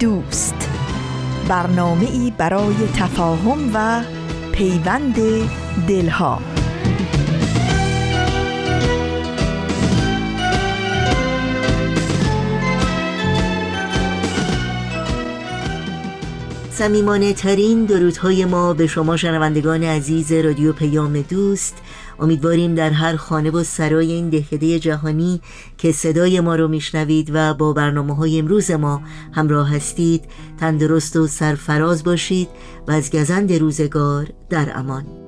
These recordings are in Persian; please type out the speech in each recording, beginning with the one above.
دوست. برنامه ای برای تفاهم و پیوند دلها. سمیمانه ترین درودهای ما به شما شنوندگان عزیز رادیو پیام دوست امیدواریم در هر خانه و سرای این دهکده جهانی که صدای ما رو میشنوید و با برنامه های امروز ما همراه هستید تندرست و سرفراز باشید و از گزند روزگار در امان.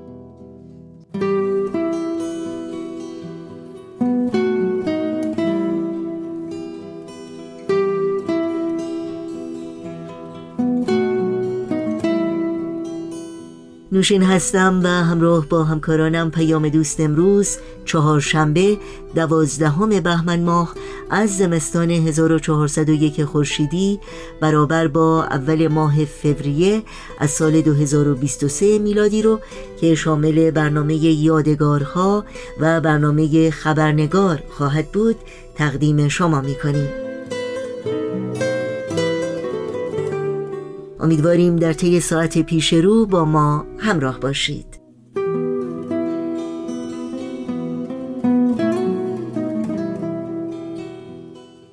نوشین هستم و همراه با همکارانم پیام دوست امروز چهارشنبه دوازدهم بهمن ماه از زمستان 1401 خورشیدی برابر با اول ماه فوریه از سال 2023 میلادی رو که شامل برنامه یادگارها و برنامه خبرنگار خواهد بود تقدیم شما می‌کنیم. امیدواریم در طی ساعت پیش رو با ما همراه باشید.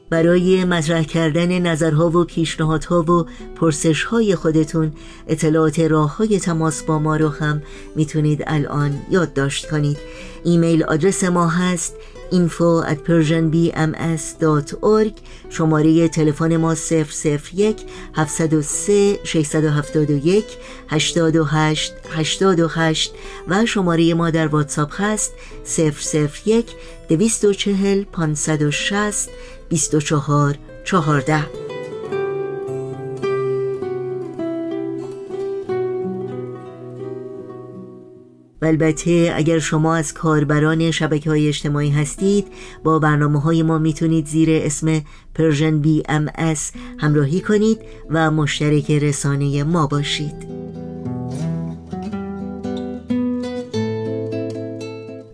برای مطرح کردن نظرها و پیشنهادها و پرسشهای خودتون اطلاعات راه های تماس با ما رو هم می‌تونید الان یادداشت کنید. ایمیل آدرس ما هست info at persianbms.org شماره تلفن ما 001 703 671 828 828 و شماره ما در واتساپ هست 001 240 560 24 14 و البته اگر شما از کاربران شبکه های اجتماعی هستید با برنامه های ما می‌تونید زیر اسم پرژن بی ام همراهی کنید و مشترک رسانه ما باشید.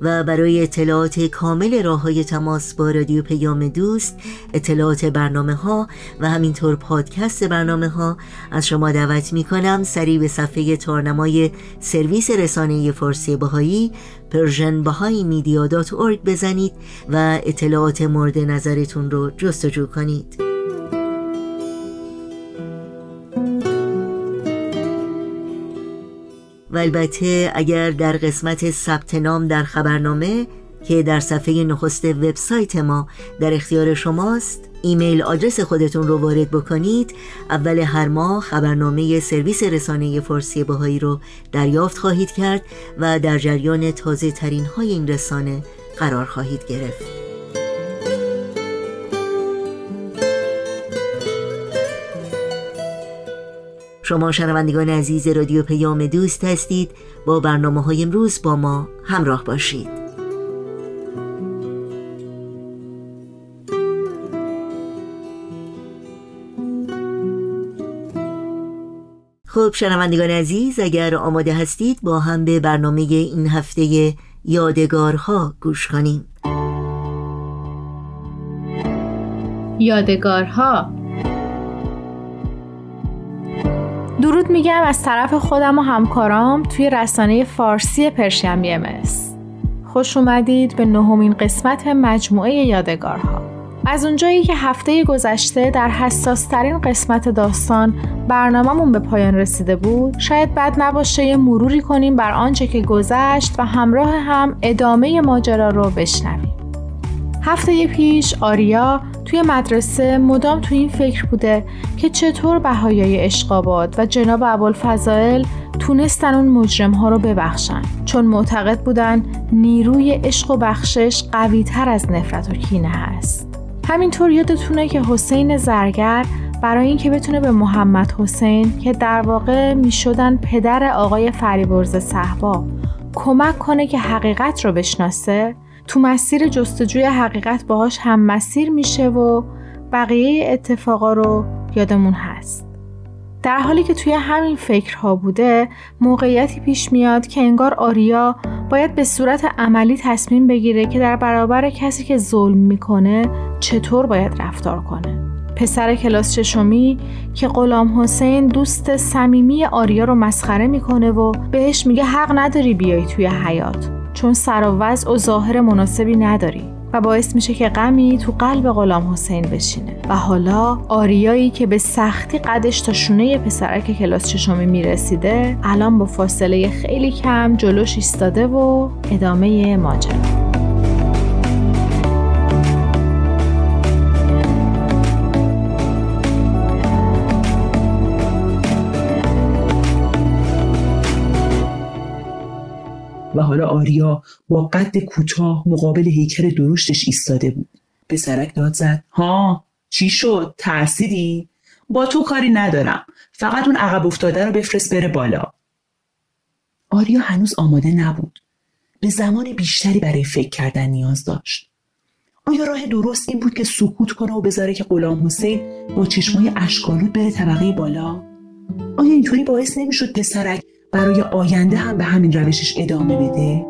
و برای اطلاعات کامل راه های تماس با رادیو پیام دوست اطلاعات برنامه ها و همینطور پادکست برنامه ها از شما دعوت می کنم سریع به صفحه تارنمای سرویس رسانه فارسی بهایی Persian dot بزنید و اطلاعات مورد نظرتون رو جستجو کنید. و البته اگر در قسمت ثبت نام در خبرنامه که در صفحه نخست وبسایت ما در اختیار شماست ایمیل آدرس خودتون رو وارد بکنید. اول هر ماه خبرنامه سرویس رسانه فارسی باهایی رو دریافت خواهید کرد و در جریان تازه ترین های این رسانه قرار خواهید گرفت. شما شنوندگان عزیز رادیو پیام دوست هستید. با برنامه های امروز با ما همراه باشید. خب شنوندگان عزیز اگر آماده هستید با هم به برنامه این هفته یادگارها گوش کنیم. یادگارها درود میگم از طرف خودم و همکارام توی رسانه فارسی پرشین بی ام خوش اومدید به نهمین قسمت مجموعه یادگارها. از اونجایی که هفته گذشته در حساس ترین قسمت داستان برنامهمون به پایان رسیده بود شاید بد نباشه یه مروری کنیم بر آنچه که گذشت و همراه هم ادامه ماجرا رو بشنویم. هفته پیش آریا توی مدرسه مدام توی این فکر بوده که چطور بهایای اشقاباد و جناب ابوالفضائل تونستن اون مجرم ها رو ببخشن. چون معتقد بودن نیروی عشق و بخشش قوی تر از نفرت و کینه هست. همینطور یادتونه که حسین زرگر برای اینکه بتونه به محمد حسین که در واقع می‌شدن پدر آقای فریبرز صحبا کمک کنه که حقیقت رو بشناسه تو مسیر جستجوی حقیقت باهاش هم مسیر میشه و بقیه اتفاقا رو یادمون هست. در حالی که توی همین فکرها بوده موقعیتی پیش میاد که انگار آریا باید به صورت عملی تصمیم بگیره که در برابر کسی که ظلم می‌کنه چطور باید رفتار کنه. پسر کلاس ششمی که غلام حسین دوست صمیمی آریا رو مسخره می‌کنه و بهش میگه حق نداری بیای توی حیات چون سر و وضع و ظاهر مناسبی نداری و باعث میشه که غمی تو قلب غلام حسین بشینه. و حالا آریایی که به سختی قدش تا شونه پسرک کلاس ششمی می‌رسیده الان با فاصله خیلی کم جلوش ایستاده و ادامه ماجرا. و حالا آریا با قد کوتاه مقابل هیکل درشتش ایستاده بود. پسرک داد زد. ها چی شد؟ ترسیدی؟ با تو کاری ندارم. فقط اون عقب افتاده رو بفرست بره بالا. آریا هنوز آماده نبود. به زمان بیشتری برای فکر کردن نیاز داشت. آیا راه درست این بود که سکوت کنه و بذاره که غلام حسین با چشمای اشکالود بره طبقه بالا؟ آیا اینطوری باعث نمی‌شد پسرک برای آینده هم به همین روشش ادامه بده؟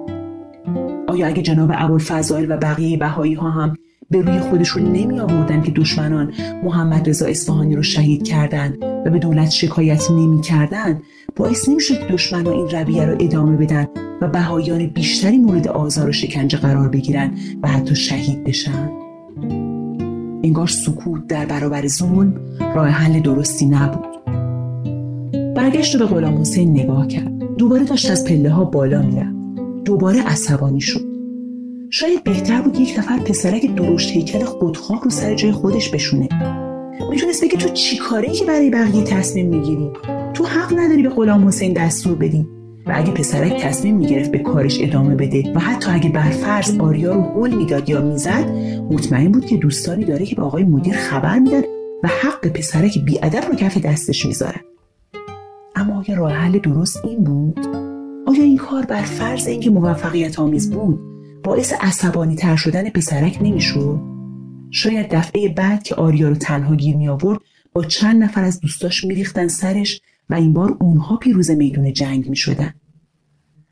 آیا اگه جناب ابوالفضائل و بقیه بهایی ها هم به روی خودشون نمی آوردن که دشمنان محمد رضا اصفهانی رو شهید کردن و به دولت شکایت نمی کردن باعث نمی‌شد که دشمنان این رویه رو ادامه بدن و بهاییان بیشتری مورد آزار و شکنجه قرار بگیرن و حتی شهید بشن؟ انگار سکوت در برابر ظلم راه حل درستی نبود. برگشت و به غلام حسین نگاه کرد. دوباره داشت از پله ها بالا می‌رفت دوباره عصبانی شد. شاید بهتر بود یک نفر پسرک درشت هیکل خودخواه رو سر جای خودش بشونه. می‌تونست بگه تو چی کاره که برای بقیه تصمیم می‌گیری؟ تو حق نداری به غلام حسین دستور بدی. و اگه پسرک تصمیم می‌گرفت به کارش ادامه بده و حتی اگه برفرض آریا رو هول می‌داد یا می‌زد مطمئن بود که دوستانی داره که به آقای مدیر خبر میدن و حق پسرک بیادب رو کف دستش می‌ذارن. اما آیا راه حل درست این بود آیا این کار بر فرض اینکه موفقیت آمیز بود باعث عصبانی تر شدن پسرک نمی‌شد شاید دفعه بعد که آریا رو تنها گیر می آورد با چند نفر از دوستاش میریختن سرش و این بار اونها پیروز میدون جنگ می شدن.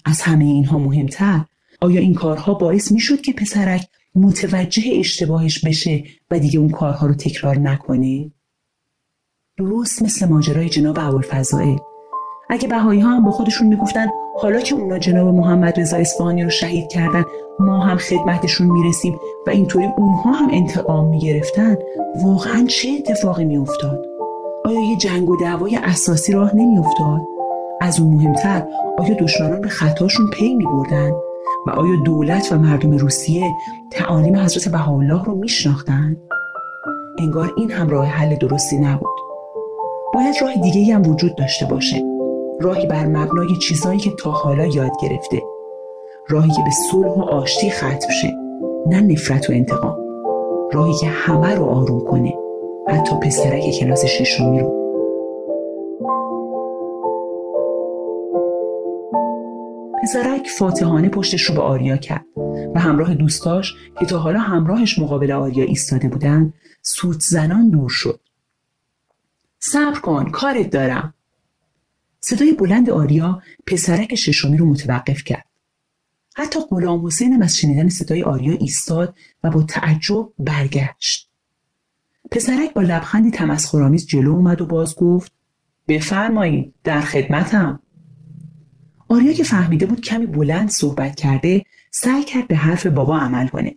از همه اینها مهمتر آیا این کارها باعث می شد که پسرک متوجه اشتباهش بشه و دیگه اون کارها رو تکرار نکنه؟ درست مثل ماجرای جناب ابوالفضائل اگه بهایی ها هم با خودشون می‌گفتن حالا که اونا جناب محمد رضا اصفهانی رو شهید کردن ما هم خدمتشون می‌رسیم و اینطوری اونها هم انتقام می‌گرفتن واقعا چه اتفاقی میافتاد؟ آیا یه جنگ و دعوای اساسی راه نمیافتاد؟ از اون مهمتر آیا دشمنان به خطاشون پی میبردن؟ و آیا دولت و مردم روسیه تعالیم حضرت بهاءالله رو میشناختن؟ انگار این هم راه حل درستی نبود. باید راه دیگه هم وجود داشته باشه. راهی بر مبنای چیزایی که تا حالا یاد گرفته. راهی که به صلح و آشتی ختم شه نه نفرت و انتقام. راهی که همه رو آروم کنه حتی پسرک کلاس ششمی رو. پسرک فاتحانه پشتش رو به آریا کرد و همراه دوستاش که تا حالا همراهش مقابل آریا ایستاده بودن سوت زنان دور شد. صبر کن کارت دارم. صدای بلند آریا پسرک ششمی رو متوقف کرد. حتی غلام حسینم از شنیدن صدای آریا ایستاد و با تعجب برگشت. پسرک با لبخندی تمسخرآمیز جلو اومد و باز گفت بفرمایید در خدمتم. آریا که فهمیده بود کمی بلند صحبت کرده سعی کرد به حرف بابا عمل کنه.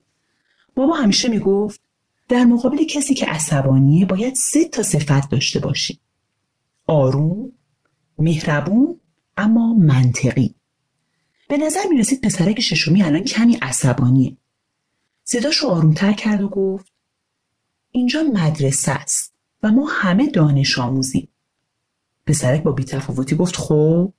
بابا همیشه می‌گفت در مقابل کسی که عصبانیه باید سه تا صفت داشته باشی آروم مهربون اما منطقی. به نظر می رسید پسرک ششمی الان کمی عصبانیه. صداش رو آرومتر کرد و گفت اینجا مدرسه است و ما همه دانش آموزیم. پسرک با بیتفاوتی گفت خب؟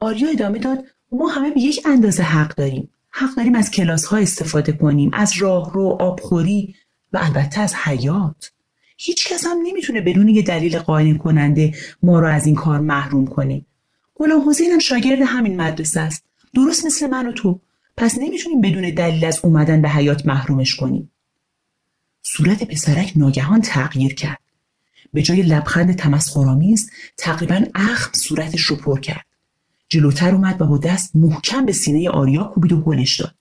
آریا ادامه داد ما همه به یک اندازه حق داریم. حق داریم از کلاس ها استفاده کنیم از راه رو آبخوری و البته از حیات. هیچ کس هم نمی‌تونه بدون یه دلیل قانع کننده ما رو از این کار محروم کنه. غلام حسین هم شاگرد همین مدرسه است. درست مثل من و تو. پس نمی‌تونیم بدون دلیل از اومدن به حیات محرومش کنیم. صورت پسرک ناگهان تغییر کرد. به جای لبخند تمسخرآمیز تقریبا اخم صورتش رو پر کرد. جلوتر اومد و با دست محکم به سینه آریا کوبید و گلش داد.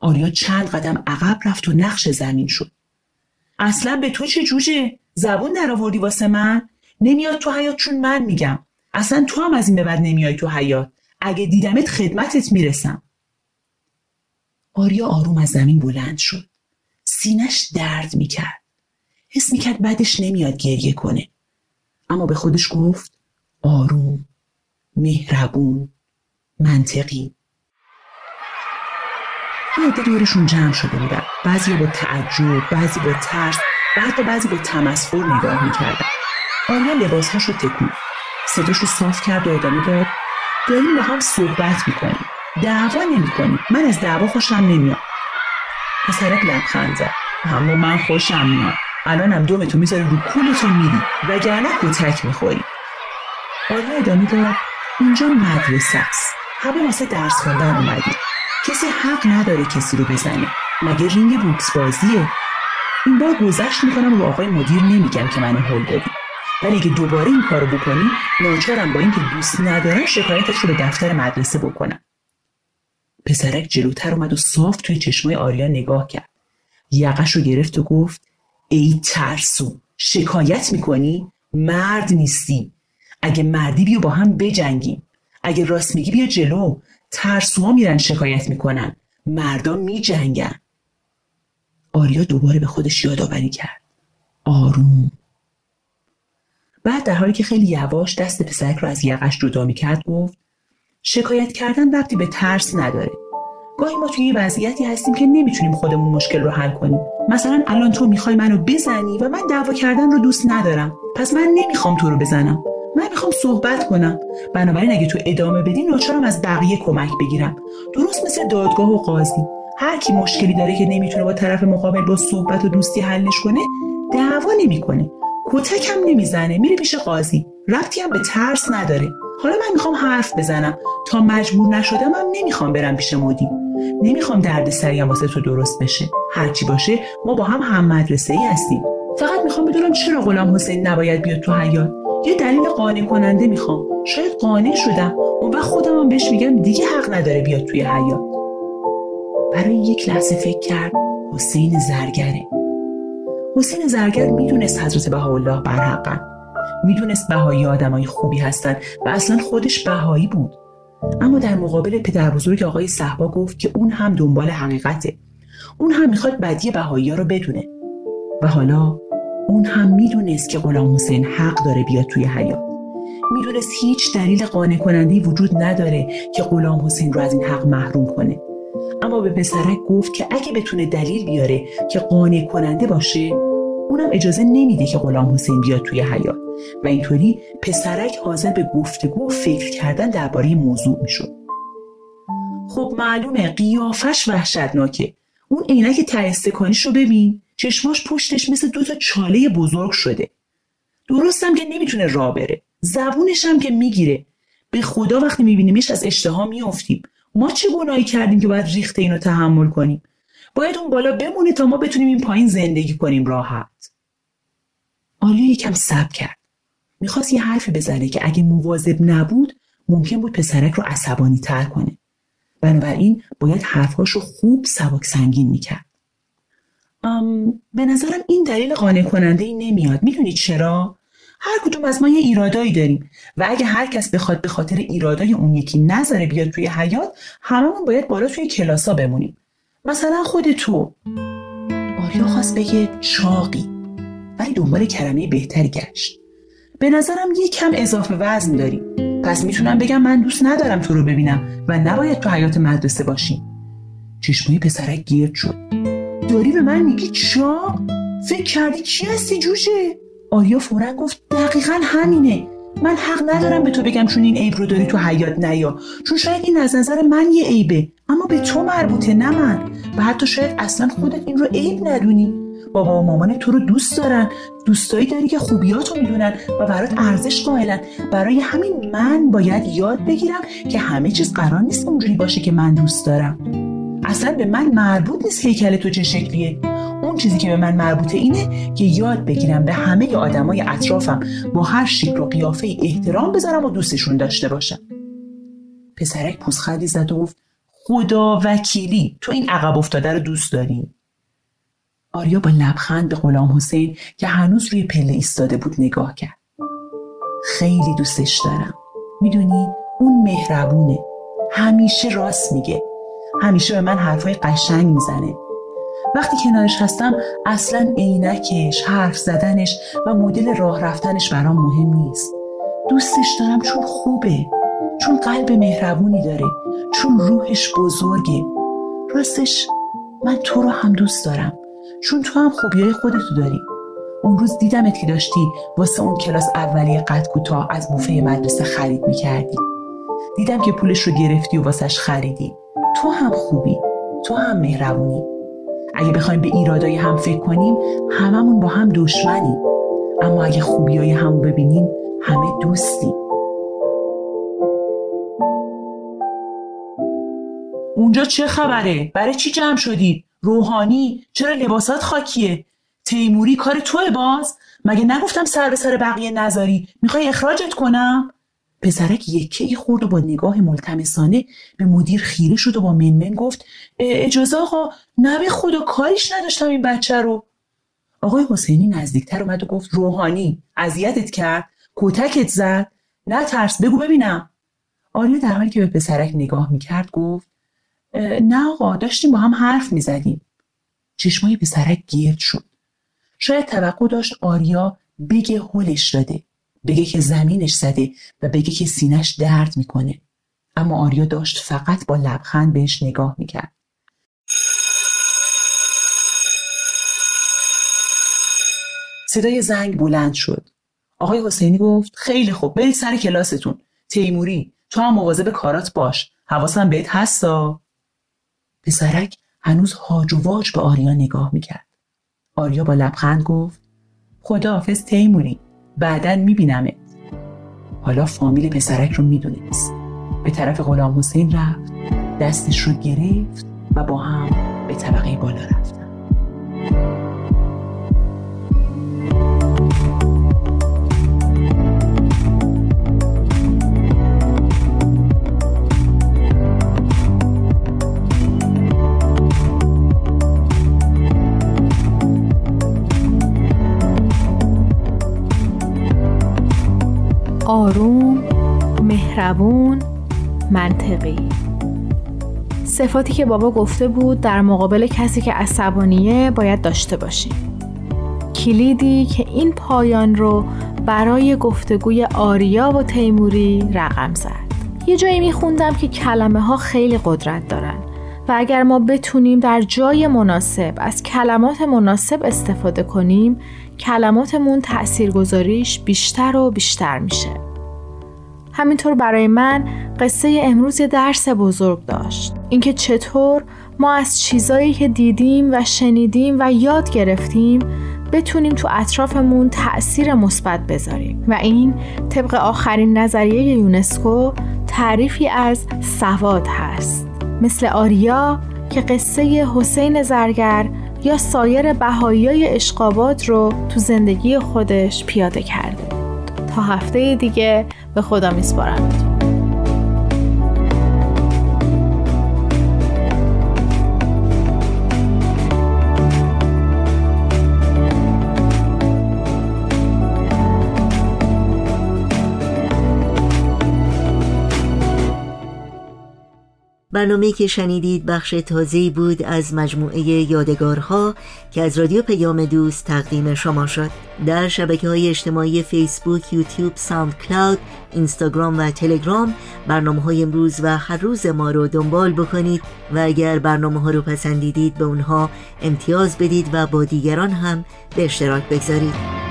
آریا چند قدم عقب رفت و نقش زمین شد. اصلا به تو چه جوجه؟ زبون در آوردی واسه من؟ نمیاد تو حیات چون من میگم. اصلا تو هم از این به بعد نمیای تو حیات اگه دیدمت خدمتت می‌رسم. آریا آروم از زمین بلند شد. سینش درد می‌کرد. حس می‌کرد بعدش نمیاد گریه کنه. اما به خودش گفت آروم مهربون منطقی. یه عده دورشون جمع شده بودن. بعضی با تعجب بعضی با ترس و حتی بعضی با تمسخر نگاه می‌کردن. آریا لباسهاش رو تکون صداش رو صاف کرد و ادامه داد داریم با هم صحبت می‌کنیم. دعوا نمی‌کنیم. من از دعوا خوشم نمیاد. پسرک لبخند زد. اما من خوشم میاد. الانم دومتو می‌ذاری رو کولتو میری. وگرنه کتک می‌خوری. آریا ادامه داد. اینجا مدرسه است. همه واسه درس خوندن اومدیم. کسی حق نداره کسی رو بزنه. مگه رینگ بوکس بازیه؟ این بار گذشت می‌کنم و آقای مدیر نمیگم که منو هل دادی. ولی اگه دوباره این کارو بکنی ناچارم با اینکه دوست ندارم شکایتش رو به دفتر مدرسه بکنم. پسرک جلوتر اومد و صاف توی چشمای آریا نگاه کرد. یقش رو گرفت و گفت ای ترسو شکایت می‌کنی؟ مرد نیستی. اگه مردی بیا با هم بجنگیم. اگه راست میگی بیا جلو. ترسوها میرن شکایت می‌کنن. مردا میجنگن. آریا دوباره به خودش یادآوری کرد. آروم. بعد در حالی که خیلی یواش دست پسرک رو از یقش جدا می‌کرد گفت شکایت کردن وقتی به ترس نداره. گاهی ما توی یه وضعیتی هستیم که نمی‌تونیم خودمون مشکل رو حل کنیم. مثلا الان تو می‌خوای منو بزنی و من دعوا کردن رو دوست ندارم. پس من نمی‌خوام تو رو بزنم. من می‌خوام صحبت کنم. بنابراین اگه تو ادامه بدی ناچارم از بقیه کمک بگیرم. درست مثل دادگاه و قاضی. هر کی مشکلی داره که نمی‌تونه با طرف مقابل با صحبت و دوستی حلش کنه دعوا نمی‌کنه کتک هم نمی‌زنه میره پیش قاضی. ربطی هم به ترس نداره. حالا من می‌خوام حرف بزنم. تا مجبور نشدم هم نمی‌خوام برم پیش مدیر. نمی‌خوام درد سریم واسه تو درست بشه. هرچی باشه ما با هم هم مدرسه ای هستیم. فقط می‌خوام بدونم چرا غلام حسین نباید بیاد تو حیات یه دلیل قانع کننده می‌خوام. شاید قانع شدم. اون وقت خودم هم بهش میگم دیگه حق نداره بیاد توی حیات برای یک لحظه فکر کرد حسین زرگره. حسین زرگر می‌دونست حضرت بهاءالله برحقن. می‌دونست بهایی آدمای خوبی هستن و اصلا خودش بهایی بود. اما در مقابل پدر بزرگ آقای صحبا گفت که اون هم دنبال حقیقته. اون هم می‌خواد بدی بهایی ها رو بدونه. و حالا اون هم می‌دونست که غلام حسین حق داره بیاد توی حیات می‌دونست هیچ دلیل قانع کننده وجود نداره که غلام حسین رو از این حق محروم کنه. اما به پسرک گفت که اگه بتونه دلیل بیاره که قانع کننده باشه اونم اجازه نمیده که غلام حسین بیاد توی حیات و اینطوری پسرک حاضر به گفتگو و فکر کردن درباره موضوع می‌شد. خب معلومه قیافش وحشتناکه. اون عینک تهستکانیش رو ببین. چشماش پشتش مثل دو تا چاله بزرگ شده. درستم که نمی‌تونه راه بره. زبونش هم که می‌گیره. به خدا وقتی میبینیمش از اشتها میافتیم. ما چه گناهی کردیم که باید ریخت اینو تحمل کنیم. باید اون بالا بمونه تا ما بتونیم این پایین زندگی کنیم راحت. آلیا یکم سب کرد. می‌خواست یه حرفی بزنه که اگه مواظب نبود ممکن بود پسرک رو عصبانی تر کنه. بنابراین باید حرفهاش رو خوب سبک سنگین می‌کرد. به نظرم این دلیل قانع کننده ای نمیاد. می‌دونید چرا؟ هر کدوم از ما یه ایرادایی داریم و اگه هر کس بخواد به خاطر ایرادای اون یکی نظره بیاد توی حیات هممون باید بالا توی کلاسا بمونیم. مثلا خود تو. آریا خواست بگه چاقی ولی دنبال کلمه بهتری گشت. به نظرم یه کم اضافه وزن داری پس می‌تونم بگم من دوست ندارم تو رو ببینم و نباید تو حیات مدرسه باشی چشمای پسرک گرد شد. داری به من میگی چاق فکر کردی چی هستی جوشه آریا فورا گفت دقیقا همینه. من حق ندارم به تو بگم چون این عیب رو داری تو حیات نیا. چون شاید این از نظر من یه عیبه. اما به تو مربوطه نه من. و حتی شاید اصلا خودت این رو عیب ندونی. بابا و مامان تو رو دوست دارن. دوستایی داری که خوبیاتو می‌دونن و برات ارزش قائلن. برای همین من باید یاد بگیرم که همه چیز قرار نیست اونجوری باشه که من دوست دارم. اصلا به من مربوط نیست هیکل تو چه شکلیه. اون چیزی که به من مربوطه اینه که یاد بگیرم به همه آدمای اطرافم با هر شکل و قیافه احترام بذارم و دوستشون داشته باشم. پسرک پوزخندی زد و گفت خدا وکیلی تو این عقب افتاده رو دوست داری؟ آریا با لبخند به غلام حسین که هنوز روی پله ایستاده بود نگاه کرد. خیلی دوستش دارم. می‌دونی اون مهربونه. همیشه راست میگه. همیشه به من حرفای قشنگ می‌زنه. وقتی کنارش هستم اصلا عینکش حرف زدنش و مدل راه رفتنش برام مهم نیست. دوستش دارم چون خوبه چون قلب مهربونی داره چون روحش بزرگه. راستش من تو رو هم دوست دارم چون تو هم خوبیای خودتو داری. اون روز دیدمت که داشتی واسه اون کلاس اولیه قد کوتاه از بوفه مدرسه خرید می‌کردی. دیدم که پولش رو گرفتی و واسش خریدی. تو هم خوبی تو هم مهربونی اگه بخوایم به ایرادای هم فکر کنیم هممون با هم دشمنیم اما اگه خوبیای همو ببینیم همه دوستیم اونجا چه خبره؟ برای چی جمع شدید؟ روحانی؟ چرا لباسات خاکیه؟ تیموری کار توه باز؟ مگه نگفتم سر به سر بقیه نذاری؟ می‌خوای اخراجت کنم؟ پسرک یکی خورد و با نگاه ملتمسانه به مدیر خیره شد و با منمن گفت اجازه آقا نه به خدا کاریش نداشتم این بچه رو. آقای حسینی نزدیکتر اومد و گفت روحانی اذیتت کرد کتکت زد نه ترس بگو ببینم. آریا در حالی که به پسرک نگاه می‌کرد گفت نه آقا داشتیم با هم حرف می‌زدیم. چشمای پسرک گرد شد. شاید توقع داشت آریا بگه هلش داده. بگه که زمینش زده و بگه که سینش درد می‌کنه. اما آریا داشت فقط با لبخند بهش نگاه می‌کرد. صدای زنگ بلند شد. آقای حسینی گفت خیلی خوب برید سر کلاستون. تیموری تو هم مواظب کارات باش. حواسم بهت هستا. پسرک هنوز هاج و واج به آریا نگاه می‌کرد. آریا با لبخند گفت خداحافظ تیموری. بعدا میبینمت. حالا فامیل پسرک رو می‌دونست. به طرف غلام حسین رفت دستش رو گرفت و با هم به طبقه بالا رفتن آروم مهربون منطقی. صفاتی که بابا گفته بود در مقابل کسی که عصبانیه باید داشته باشیم. کلیدی که این پایان رو برای گفتگوی آریا و تیموری رقم زد. یه جایی میخوندم که کلمه ها خیلی قدرت دارن و اگر ما بتونیم در جای مناسب از کلمات مناسب استفاده کنیم کلماتمون تاثیرگذاریش بیشتر و بیشتر میشه. همینطور برای من قصه امروز یه درس بزرگ داشت. اینکه چطور ما از چیزایی که دیدیم و شنیدیم و یاد گرفتیم بتونیم تو اطرافمون تأثیر مثبت بذاریم. و این طبق آخرین نظریه یونسکو تعریفی از سواد هست. مثل آریا که قصه حسین زرگر یا سایر بهایی اشقابات رو تو زندگی خودش پیاده کرده. تا هفته دیگه به خدا میسپارم برنامه که شنیدید بخش تازه‌ای بود از مجموعه یادگارها که از رادیو پیام دوست تقدیم شما شد. در شبکه های اجتماعی فیسبوک، یوتیوب، ساوند کلاود، اینستاگرام و تلگرام برنامه های امروز و هر روز ما رو دنبال بکنید و اگر برنامه ها رو پسندیدید به اونها امتیاز بدید و با دیگران هم به اشتراک بگذارید.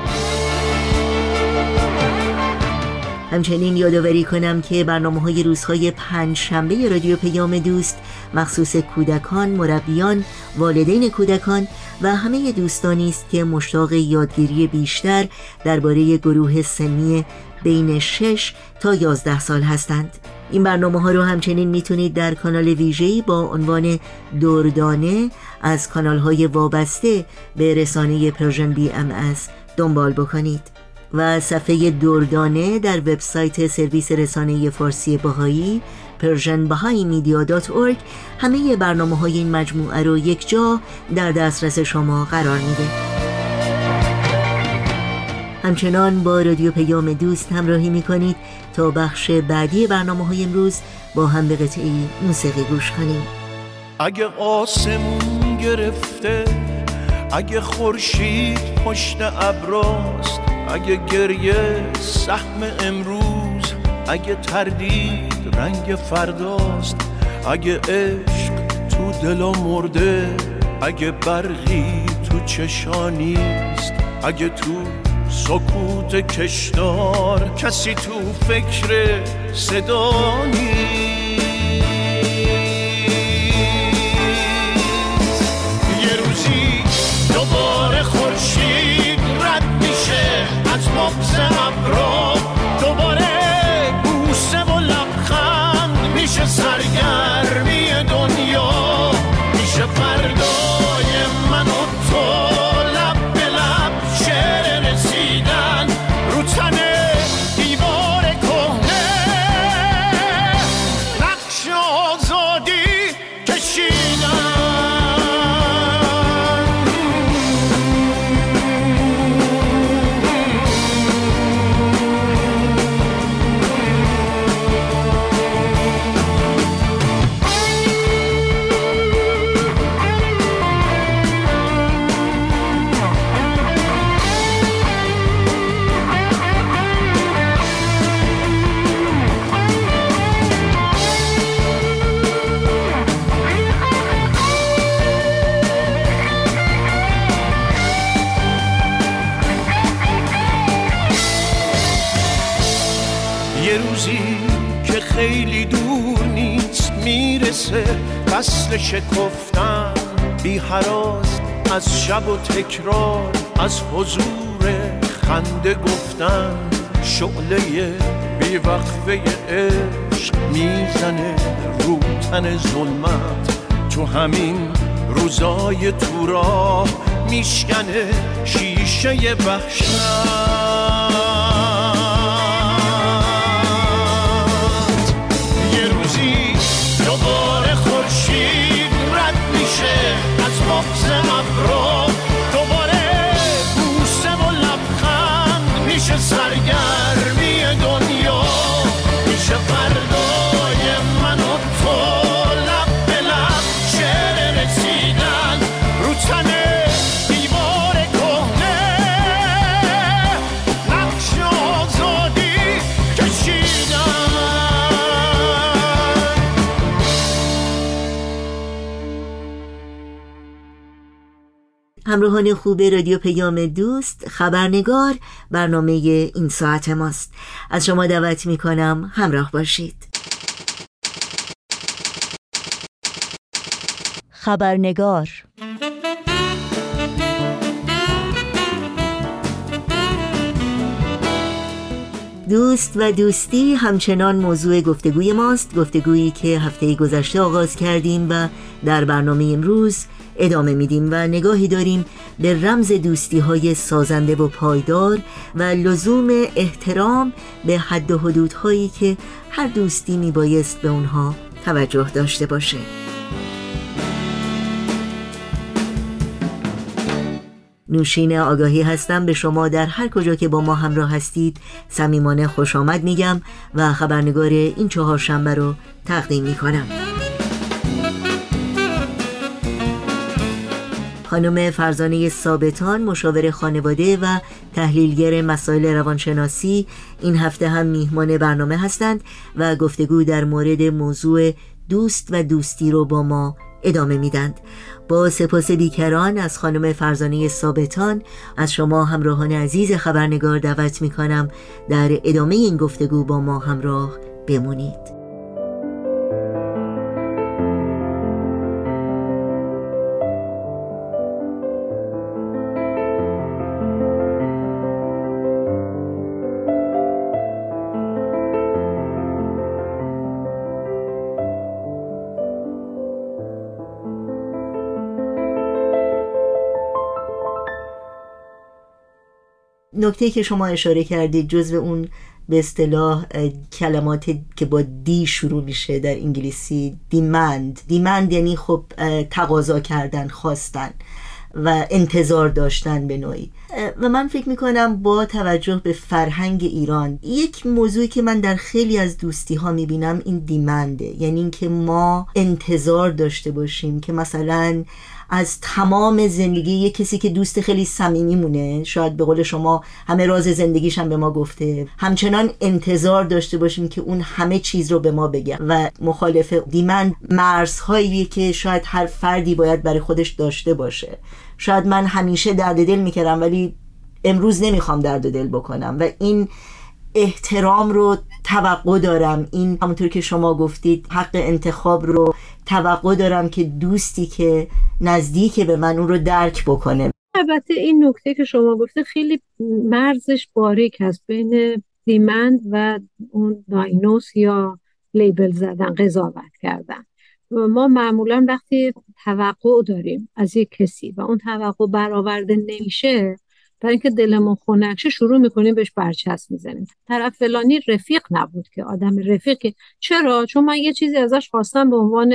همچنین یادآوری کنم که برنامه های روزهای پنج شنبه رادیو پیام دوست مخصوص کودکان، مربیان، والدین کودکان و همه دوستانی است که مشتاق یادگیری بیشتر درباره گروه سنی بین 6 تا 11 سال هستند. این برنامه ها رو همچنین می‌تونید در کانال ویژه‌ای با عنوان دردانه از کانال های وابسته به رسانه Persian BMS دنبال بکنید. و صفحه دردانه در وبسایت سرویس رسانه فارسی بهایی پرژن Media.org همه برنامه های این مجموعه رو یک جا در دسترس شما قرار میده. همچنان با رادیو پیام دوست همراهی می‌کنید تا بخش بعدی برنامه های امروز با هم به قطعی موسیقی گوش کنیم. اگه آسمون گرفته اگه خورشید پشت ابراست اگه گریه سهم امروز اگه تردید رنگ فرداست. اگه عشق تو دلا مرده اگه برقی تو چشانیست اگه تو سکوت کشدار کسی تو فکر صدا یه می‌رسه فصل شکفتن بی حراز از شب و تکرار از حضور خنده گفتن. شعله بی وقفه عشق می‌زنه رو تن ظلمت. تو همین روزای تو راه میشکنه شیشه وحشت. همراهان خوب رادیو پیام دوست خبرنگار برنامه این ساعت ماست. از شما دعوت می کنم همراه باشید. خبرنگار دوست و دوستی همچنان موضوع گفتگوی ماست گفتگویی که هفته گذشته آغاز کردیم و در برنامه امروز ادامه میدیم و نگاهی داریم به رمز دوستی های سازنده و پایدار و لزوم احترام به حد و حدودهایی که هر دوستی میبایست به اونها توجه داشته باشه. نوشین آگاهی هستم به شما در هر کجا که با ما همراه هستید. صمیمانه خوش آمد میگم و خبرنگار این چهار شنبه رو تقدیم می‌کنم. خانم فرزانه ثابتان مشاور خانواده و تحلیلگر مسائل روانشناسی این هفته هم میهمان برنامه هستند و گفتگو در مورد موضوع دوست و دوستی رو با ما ادامه میدند. با سپاس بیکران از خانم فرزانه ثابتان از شما همراهان عزیز خبرنگار دعوت می کنم در ادامه این گفتگو با ما همراه بمونید. نکته که شما اشاره کردید جزو اون به اصطلاح کلمات که با دی شروع میشه در انگلیسی دیمند دیمند یعنی خب تقاضا کردن خواستن و انتظار داشتن به نوعی. و من فکر می‌کنم با توجه به فرهنگ ایران یک موضوعی که من در خیلی از دوستی ها می‌بینم این دیمنده یعنی اینکه ما انتظار داشته باشیم که مثلا از تمام زندگی یه کسی که دوست خیلی صمیمی مونه شاید به قول شما همه راز زندگیش هم به ما گفته. همچنان انتظار داشته باشیم که اون همه چیز رو به ما بگه و مخالف دیمن مرزهایی که شاید هر فردی باید برای خودش داشته باشه. شاید من همیشه درد دل می‌کردم ولی امروز نمی‌خوام درد دل بکنم و این احترام رو توقع دارم. این همونطور که شما گفتید حق انتخاب رو توقع دارم که دوستی که نزدیک به من اون رو درک بکنه. البته این نکته که شما گفته خیلی مرزش باریک هست بین دیمند و اون داینوس یا لیبل زدن قضاوت کردن. ما معمولا وقتی توقع داریم از یک کسی و اون توقع برآورده نمیشه برای اینکه دلمون خنکشه شروع می‌کنیم بهش برچسب می‌زنیم. طرف فلانی رفیق نبود که آدم رفیقی. چرا؟ چون من یه چیزی ازش خواستم به عنوان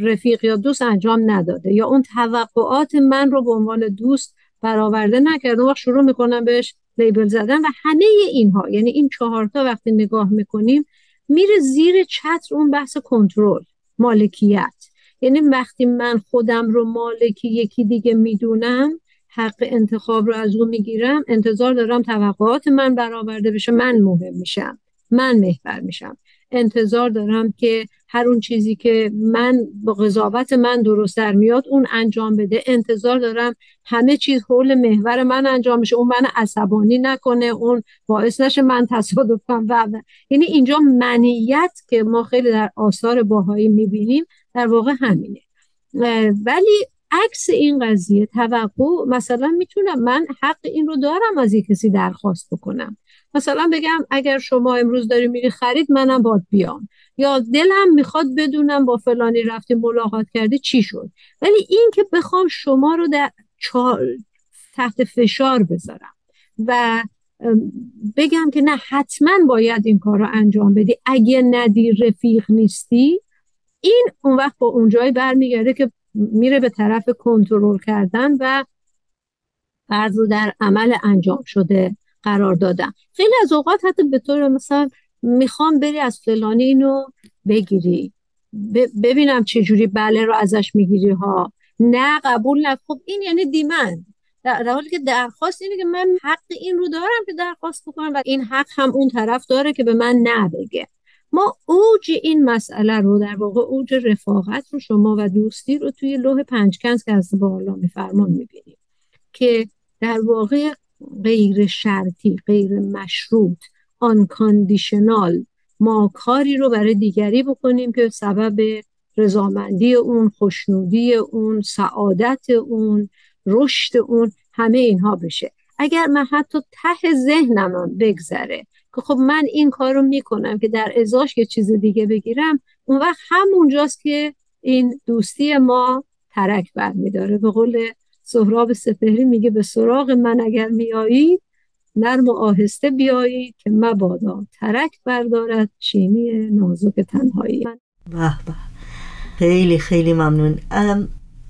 رفیق یا دوست انجام نداده یا اون توقعات من رو به عنوان دوست برآورده نکرده وقت شروع می‌کنم بهش لیبل زدن و همه اینها یعنی این چهارتا وقتی نگاه می‌کنیم میره زیر چتر اون بحث کنترل مالکیت. یعنی وقتی من خودم رو مالکی یکی دیگه می‌دونم حق انتخاب رو از او می‌گیرم انتظار دارم توقعات من برآورده بشه من مهم میشم من محور میشم. انتظار دارم که هر اون چیزی که من با قضاوت من درست در میاد اون انجام بده. انتظار دارم همه چیز حول محور من انجام بشه. اون من عصبانی نکنه اون باعث نشه من تصادف کنم و. یعنی اینجا منیت که ما خیلی در آثار باهایی می‌بینیم در واقع همینه. ولی عکس این قضیه توقع مثلا می‌تونم من حق این رو دارم از یک کسی درخواست بکنم. مثلا بگم اگر شما امروز داری میری خرید منم باد بیام. یا دلم می‌خواد بدونم با فلانی رفتی ملاقات کردی چی شد. ولی این که بخوام شما رو در تحت فشار بذارم و بگم که نه حتما باید این کار رو انجام بدی. اگه ندی رفیق نیستی این اون وقت با اونجایی برمیگرده که میره به طرف کنترل کردن و فرض رو در عمل انجام شده قرار دادن. خیلی از اوقات حتی به طور مثلا می‌خوام بری از فلانی اینو بگیری. ببینم چه جوری بله رو ازش می‌گیری ها. نه قبول نه خب این یعنی دیمند. در حالی که درخواست اینه که من حق این رو دارم که درخواست بکنم و این حق هم اون طرف داره که به من نبگه. ما اوج این مسئله رو در واقع اوج رفاقت رو شما و دوستی رو توی لوح پنجکنز که از بالا میفرمان می‌بینیم که در واقع غیر شرطی غیر مشروط آن کاندیشنال ما کاری رو برای دیگری بکنیم که سبب رضامندی اون خوشنودی اون سعادت اون رشد اون همه اینها بشه. اگر من حتی ته ذهنم بگذره که خب من این کار رو می‌کنم که در ازاش یه چیز دیگه بگیرم اون وقت همونجاست که این دوستی ما ترک برمیداره. به قول سهراب سپهری میگه به سراغ من اگر میایید نرم و آهسته بیایید که مبادا. ترک بردارد چینی نازک تنهایی. به به. خیلی خیلی ممنون.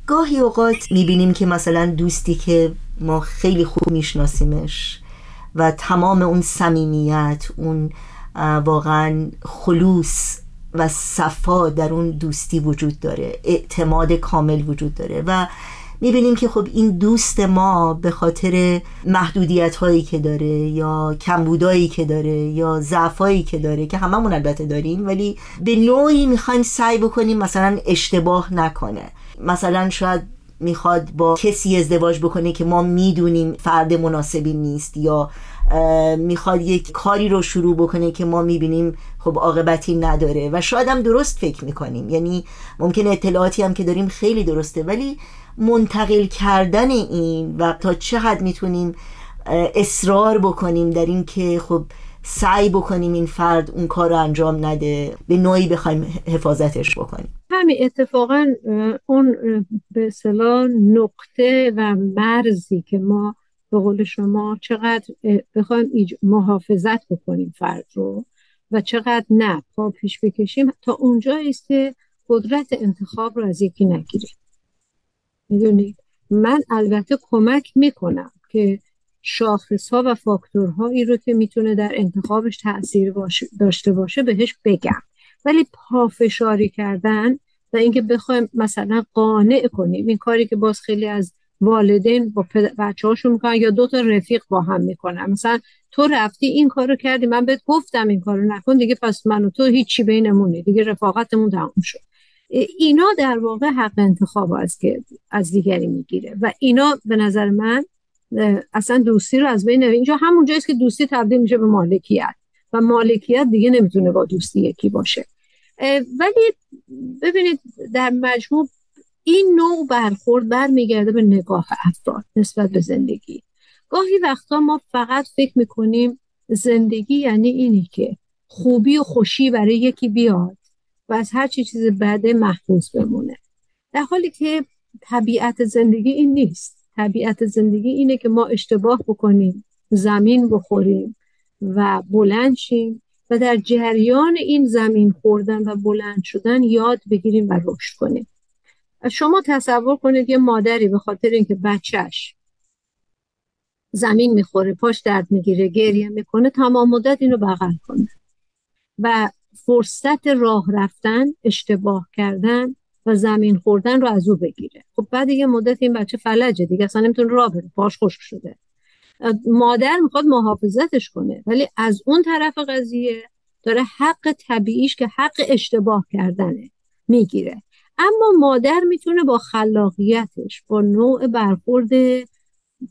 گاهی اوقات می‌بینیم که مثلا دوستی که ما خیلی خوب میشناسیمش و تمام اون صمیمیت اون واقعا خلوص و صفا در اون دوستی وجود داره اعتماد کامل وجود داره و می‌بینیم که خب این دوست ما به خاطر محدودیت هایی که داره یا کمبودایی که داره یا ضعفایی که داره که هممون البته داریم ولی به نوعی می‌خوایم سعی بکنیم مثلا اشتباه نکنه. مثلا شاید می‌خواد با کسی ازدواج بکنه که ما می‌دونیم فرد مناسبی نیست یا می‌خواد یک کاری رو شروع بکنه که ما می‌بینیم خب عاقبتی نداره و شاید هم درست فکر می‌کنیم. یعنی ممکن اطلاعاتی هم که داریم خیلی درسته ولی منتقل کردن این و تا چه حد می‌تونیم اصرار بکنیم در این که خب سعی بکنیم این فرد اون کار رو انجام نده به نوعی بخوایم حفاظتش بکنیم. همین اتفاقا اون به اصطلاح نقطه و مرزی که ما به قول شما چقدر بخوایم محافظت بکنیم فرد رو و چقدر نه پا پیش بکشیم تا اونجا است که قدرت انتخاب رو از یکی نگیریم. می‌دونید من البته کمک می‌کنم که شاخص ها و فاکتورهایی رو که می‌تونه در انتخابش تاثیر داشته باشه بهش بگم. ولی پافشاری کردن اینکه بخوایم مثلا قانع کنیم این کاری که باز خیلی از والدین با بچه هاشون می‌کنن یا دو تا رفیق با هم می‌کنن. مثلا تو رفتی این کارو کردی من بهت گفتم این کارو نکن دیگه پس من و تو هیچی بینمونه دیگه رفاقتمون تموم شد. اینا در واقع حق انتخاب از که از دیگری می‌گیره و اینا به نظر من اصلا دوستی رو از بین اینجا همون است که دوستی تبدیل میشه به مالکیت و مالکیت دیگه نمی‌تونه با دوستی یکی باشه. ولی ببینید در مجموع این نوع برخورد برمیگرده به نگاه افراد نسبت به زندگی. گاهی وقتا ما فقط فکر می‌کنیم زندگی یعنی اینی که خوبی و خوشی برای یکی بیاد و از هر چی چیز بعده محفوظ بمونه. در حالی که طبیعت زندگی این نیست. طبیعت زندگی اینه که ما اشتباه بکنیم زمین بخوریم و بلند شیم و در جریان این زمین خوردن و بلند شدن یاد بگیریم و رشد کنیم. شما تصور کنید یه مادری به خاطر اینکه بچهش زمین می‌خوره پاش درد می‌گیره گریه می‌کنه تمام مدت اینو بغل کنه. و فرصت راه رفتن اشتباه کردن و زمین خوردن رو از او بگیره. خب بعد یه مدت این بچه فلجه دیگه اصلا نمی‌تونه راه بره پاش خشک شده. مادر می‌خواد محافظتش کنه ولی از اون طرف قضیه داره حق طبیعیش که حق اشتباه کردنه می‌گیره. اما مادر می‌تونه با خلاقیتش با نوع برخورد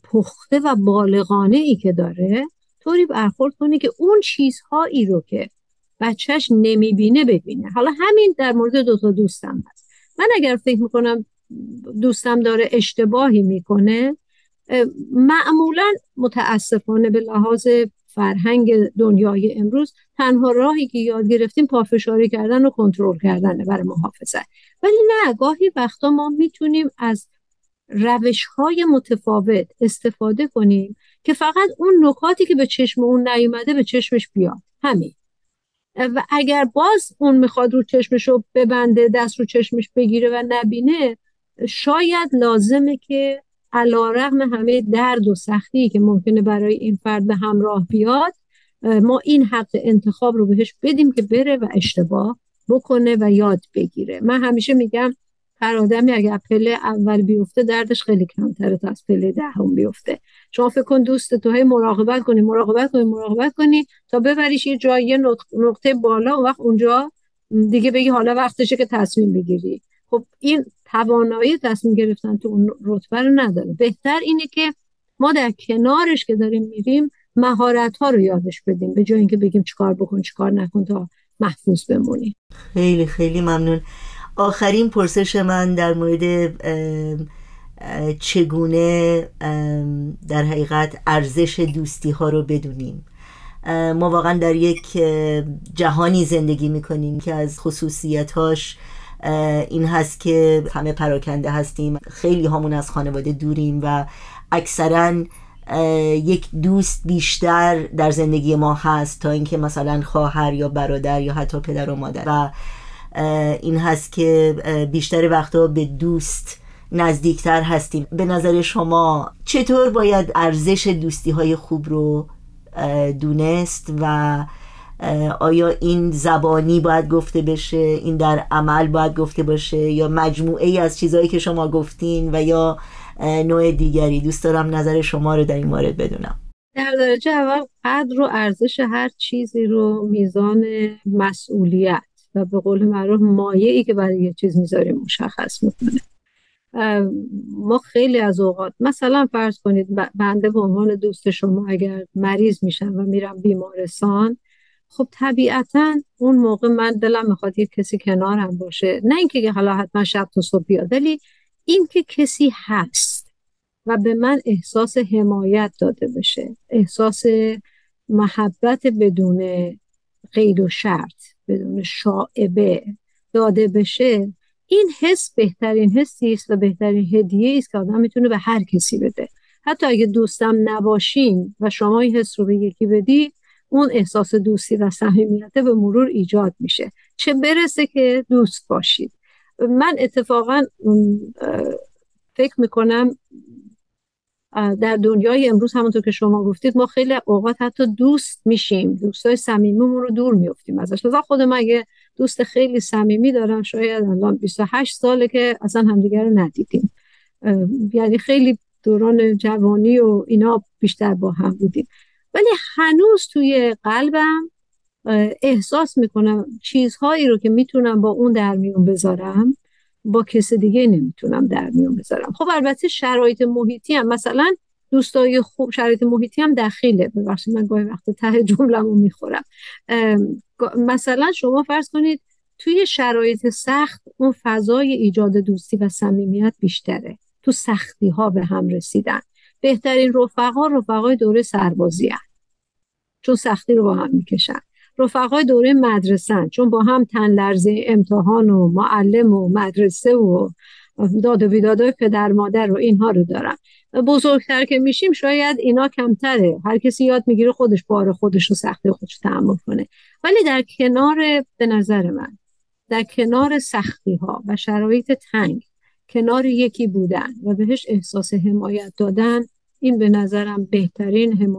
پخته و بالغانه ای که داره طوری برخورد کنه که اون چیزهایی رو که بچهش نمی‌بینه ببینه. حالا همین در مورد دوتا دوستم هست. من اگر فکر می‌کنم دوستم داره اشتباهی می‌کنه معمولا متاسفانه به لحاظ فرهنگ دنیای امروز تنها راهی که یاد گرفتیم پافشاری کردن و کنترل کردنه برای محافظت. ولی نه گاهی وقتا ما می‌تونیم از روش های متفاوت استفاده کنیم که فقط اون نکاتی که به چشم اون نیومده به چشمش بیاد. همین. و اگر باز اون می‌خواد رو چشمش رو ببنده دست رو چشمش بگیره و نبینه شاید لازمه که علا رغم همه درد و سختی که ممکنه برای این فرد به همراه بیاد ما این حق انتخاب رو بهش بدیم که بره و اشتباه بکنه و یاد بگیره. من همیشه میگم هر آدمی اگر پله اول بیفته دردش خیلی کمتره تا از پله دهم بیفته. شما فکر کن دوست تو هی مراقبت کنی مراقبت کنی مراقبت کنی تا ببریش یه جایی نقطه بالا و وقت اونجا دیگه بگی حالا وقتشه که تصمیم بگیری. خب این توانایی تصمیم گرفتن تو اون رتبه رو نداره. بهتر اینه که ما در کنارش که داریم میریم مهارت ها رو یادش بدیم به جای اینکه بگیم چیکار بکن چیکار نکن تا محفوظ بمونی خیلی خیلی ممنون. آخرین پرسش من در مورد چگونه در حقیقت ارزش دوستی ها رو بدونیم. ما واقعا در یک جهانی زندگی می‌کنیم که از خصوصیتاش این هست که همه پراکنده هستیم. خیلی همون از خانواده دوریم و اکثرا یک دوست بیشتر در زندگی ما هست تا اینکه مثلا خواهر یا برادر یا حتی پدر و مادر. و این هست که بیشتر وقتا به دوست نزدیکتر هستیم. به نظر شما چطور باید ارزش دوستی های خوب رو دونست و آیا این زبانی باید گفته بشه؟ این در عمل باید گفته باشه؟ یا مجموعه ای از چیزهایی که شما گفتین و یا نوع دیگری؟ دوست دارم نظر شما رو در این مورد بدونم. در درجه اول قدر و ارزش هر چیزی رو میزان مسئولیت و به قول معروف ای که برای یه چیز می‌ذاریم مشخص می‌کنه. ما خیلی از اوقات مثلا فرض کنید بنده به عنوان دوست شما اگر مریض میشم و میرم بیمارستان خب طبیعتا اون موقع من دلم می‌خواد یه کسی کنارم باشه. نه اینکه حالا حتما شب تا صبح بیاد ولی اینکه کسی هست و به من احساس حمایت داده بشه احساس محبت بدون قید و شرط بدون شاعبه داده بشه این حس بهترین حسی است و بهترین هدیه است که آدم می‌تونه به هر کسی بده. حتی اگه دوستم نباشیم و شما این حس رو به یکی بدی اون احساس دوستی و صمیمیت به مرور ایجاد میشه. چه برسه که دوست باشید. من اتفاقا فکر می‌کنم در دنیای امروز همونطور که شما گفتید ما خیلی اوقات حتی دوست میشیم. دوستای صمیمیمون رو دور میفتیم ازش. لذا خود من اگه دوست خیلی صمیمی دارم شاید الان 28 ساله که اصلا همدیگه رو ندیدیم. یعنی خیلی دوران جوانی و اینا بیشتر با هم بودیم. ولی هنوز توی قلبم احساس می‌کنم چیزهایی رو که می‌تونم با اون در میون بذارم با کس دیگه نمی‌تونم در میون بذارم. خب البته شرایط محیطی هم مثلا دوستای خوب شرایط محیطی هم دخیله. ببخشید من گاهی وقت ته جمله‌مو می‌خورم. مثلا شما فرض کنید توی شرایط سخت اون فضای ایجاد دوستی و صمیمیت بیشتره. تو سختی ها به هم رسیدن. بهترین رفقا رفقای دوره سربازی هن. چون سختی رو با هم می‌کشن. رفقای دوره مدرسه چون با هم تن لرزه امتحان و معلم و مدرسه و داد و بیدادای پدر مادر و اینها رو دارن. بزرگتر که میشیم شاید اینا کمتره. هر کسی یاد می‌گیره خودش بار خودش رو سختی خودش تحمل کنه. ولی در کنار به نظر من در کنار سختی ها و شرایط تنگ کنار یکی بودن و بهش احساس حمایت دادن این به نظرم بهترین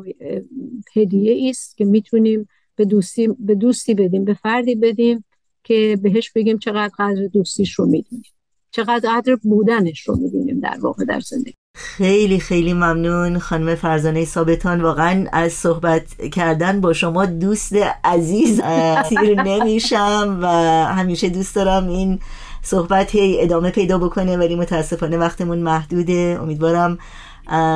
هدیه است که می‌تونیم به دوستی, به دوستی بدیم به فردی بدیم که بهش بگیم چقدر قدر دوستیش رو می‌دونیم. چقدر قدر بودنش رو می‌دونیم در واقع در زندگی. خیلی خیلی ممنون خانم فرزانه ثابتان. واقعا از صحبت کردن با شما دوست عزیز تیر نمیشم و همیشه دوست دارم این صحبت هی ادامه پیدا بکنه ولی متاسفانه وقتمون محدوده. امیدوارم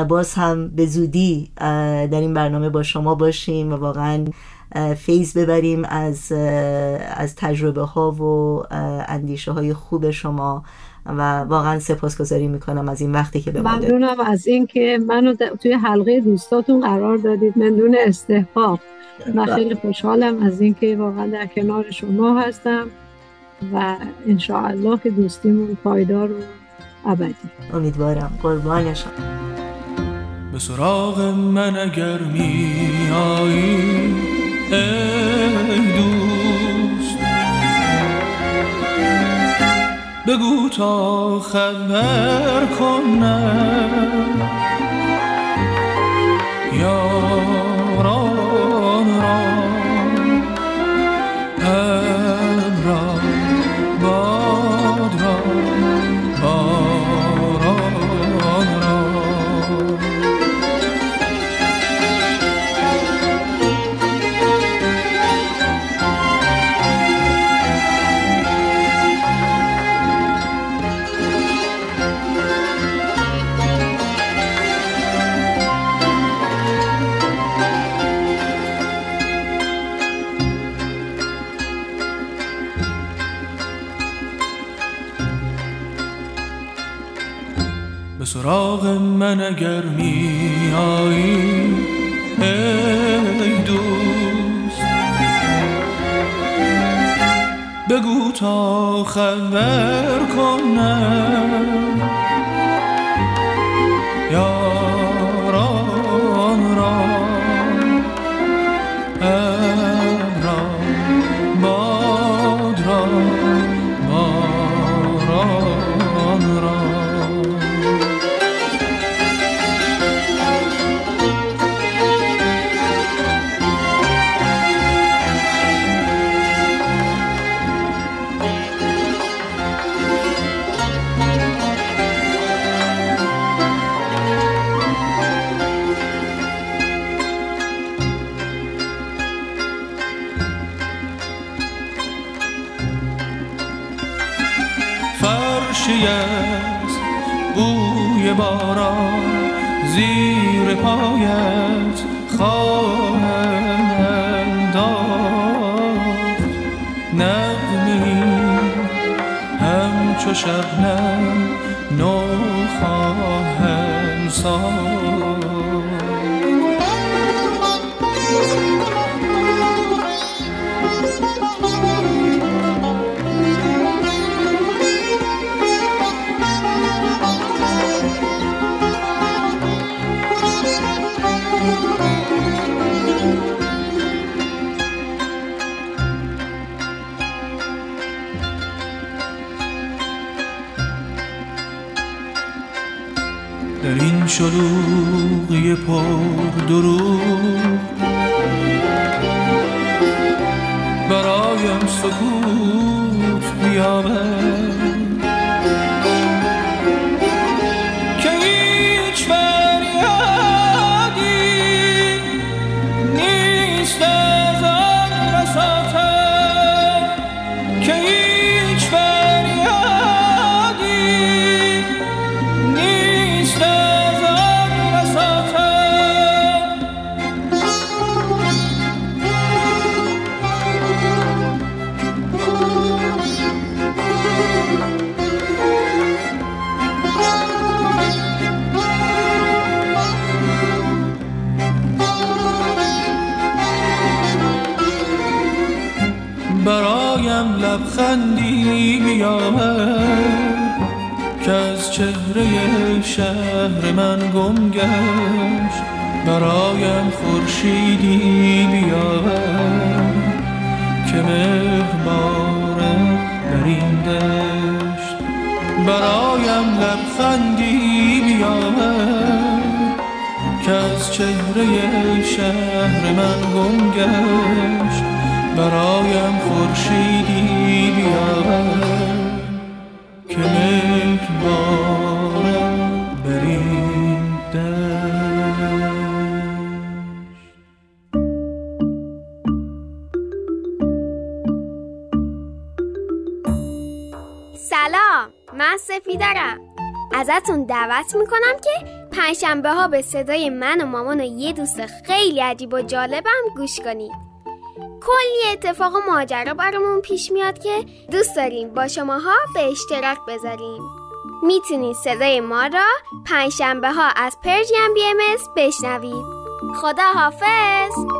باز هم به زودی در این برنامه با شما باشیم و واقعا فیض ببریم از از تجربه ها و اندیشه های خوب شما و واقعا سپاسگزاری می‌کنم از این وقتی که به ممنونم از اینکه منو توی حلقه دوستاتون قرار دادید. مندون استحقاق. من بله. خیلی خوشحالم از اینکه واقعا در کنار شما هستم و انشاءالله که دوستیمون پایدار و ابدی. امیدوارم. قربانشم به سراغ من اگر میایی ای دوست. بگو تا خبر کنم. لبخندی بیامد که از چهره شهر من گم گشت. برایم خورشیدی بیامد که مهباره در این دشت. برایم لبخندی بیامد که از چهره شهر من گم گشت. برایم خورشیدی بیاورد. سلام من ازتون دعوت می‌کنم که پنجشنبه ها به صدای من و مامان و یه دوست خیلی عجیب و جالبم گوش کنید. کلی اتفاق و ماجرا برامون پیش میاد که دوست داریم با شماها به اشتراک بذاریم. می‌تونید صدای ما را پنجشنبه ها از پرژیم بی ام بشنوید. خدا حافظ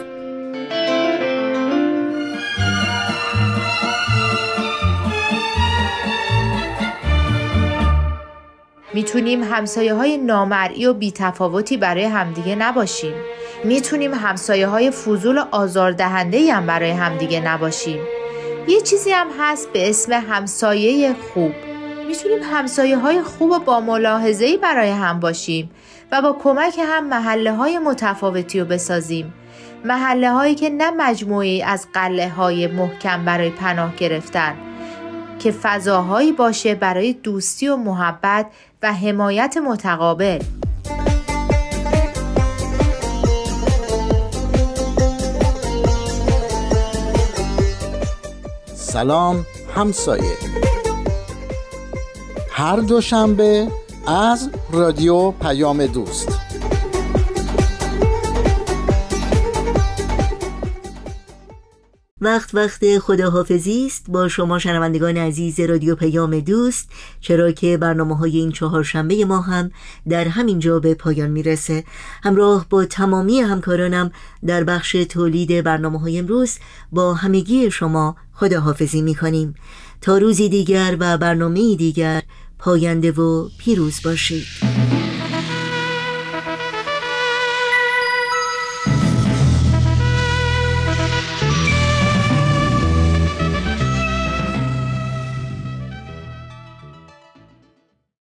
می‌تونیم همسایه های نامرئی و بیتفاوتی برای همدیگه نباشیم. می‌تونیم همسایه های فضول و آزاردهنده هم برای همدیگه نباشیم. یه چیزی هم هست به اسم همسایه خوب. می‌تونیم همسایه های خوب و با ملاحظه‌ای برای هم باشیم و با کمک هم محله های متفاوتی رو بسازیم. محله هایی که نه مجموعی از قله های محکم برای پناه گرفتن که فضاهایی باشه برای دوستی و محبت و حمایت متقابل. سلام همسایه. هر دوشنبه از رادیو پیام دوست. وقت وقت خداحافظی است با شما شنوندگان عزیز رادیو پیام دوست. چرا که برنامه های این چهارشنبه ما هم در همین جا به پایان می‌رسه. همراه با تمامی همکارانم در بخش تولید برنامه های امروز با همگی شما خداحافظی می‌کنیم. تا روزی دیگر و برنامه دیگر پاینده و پیروز باشید.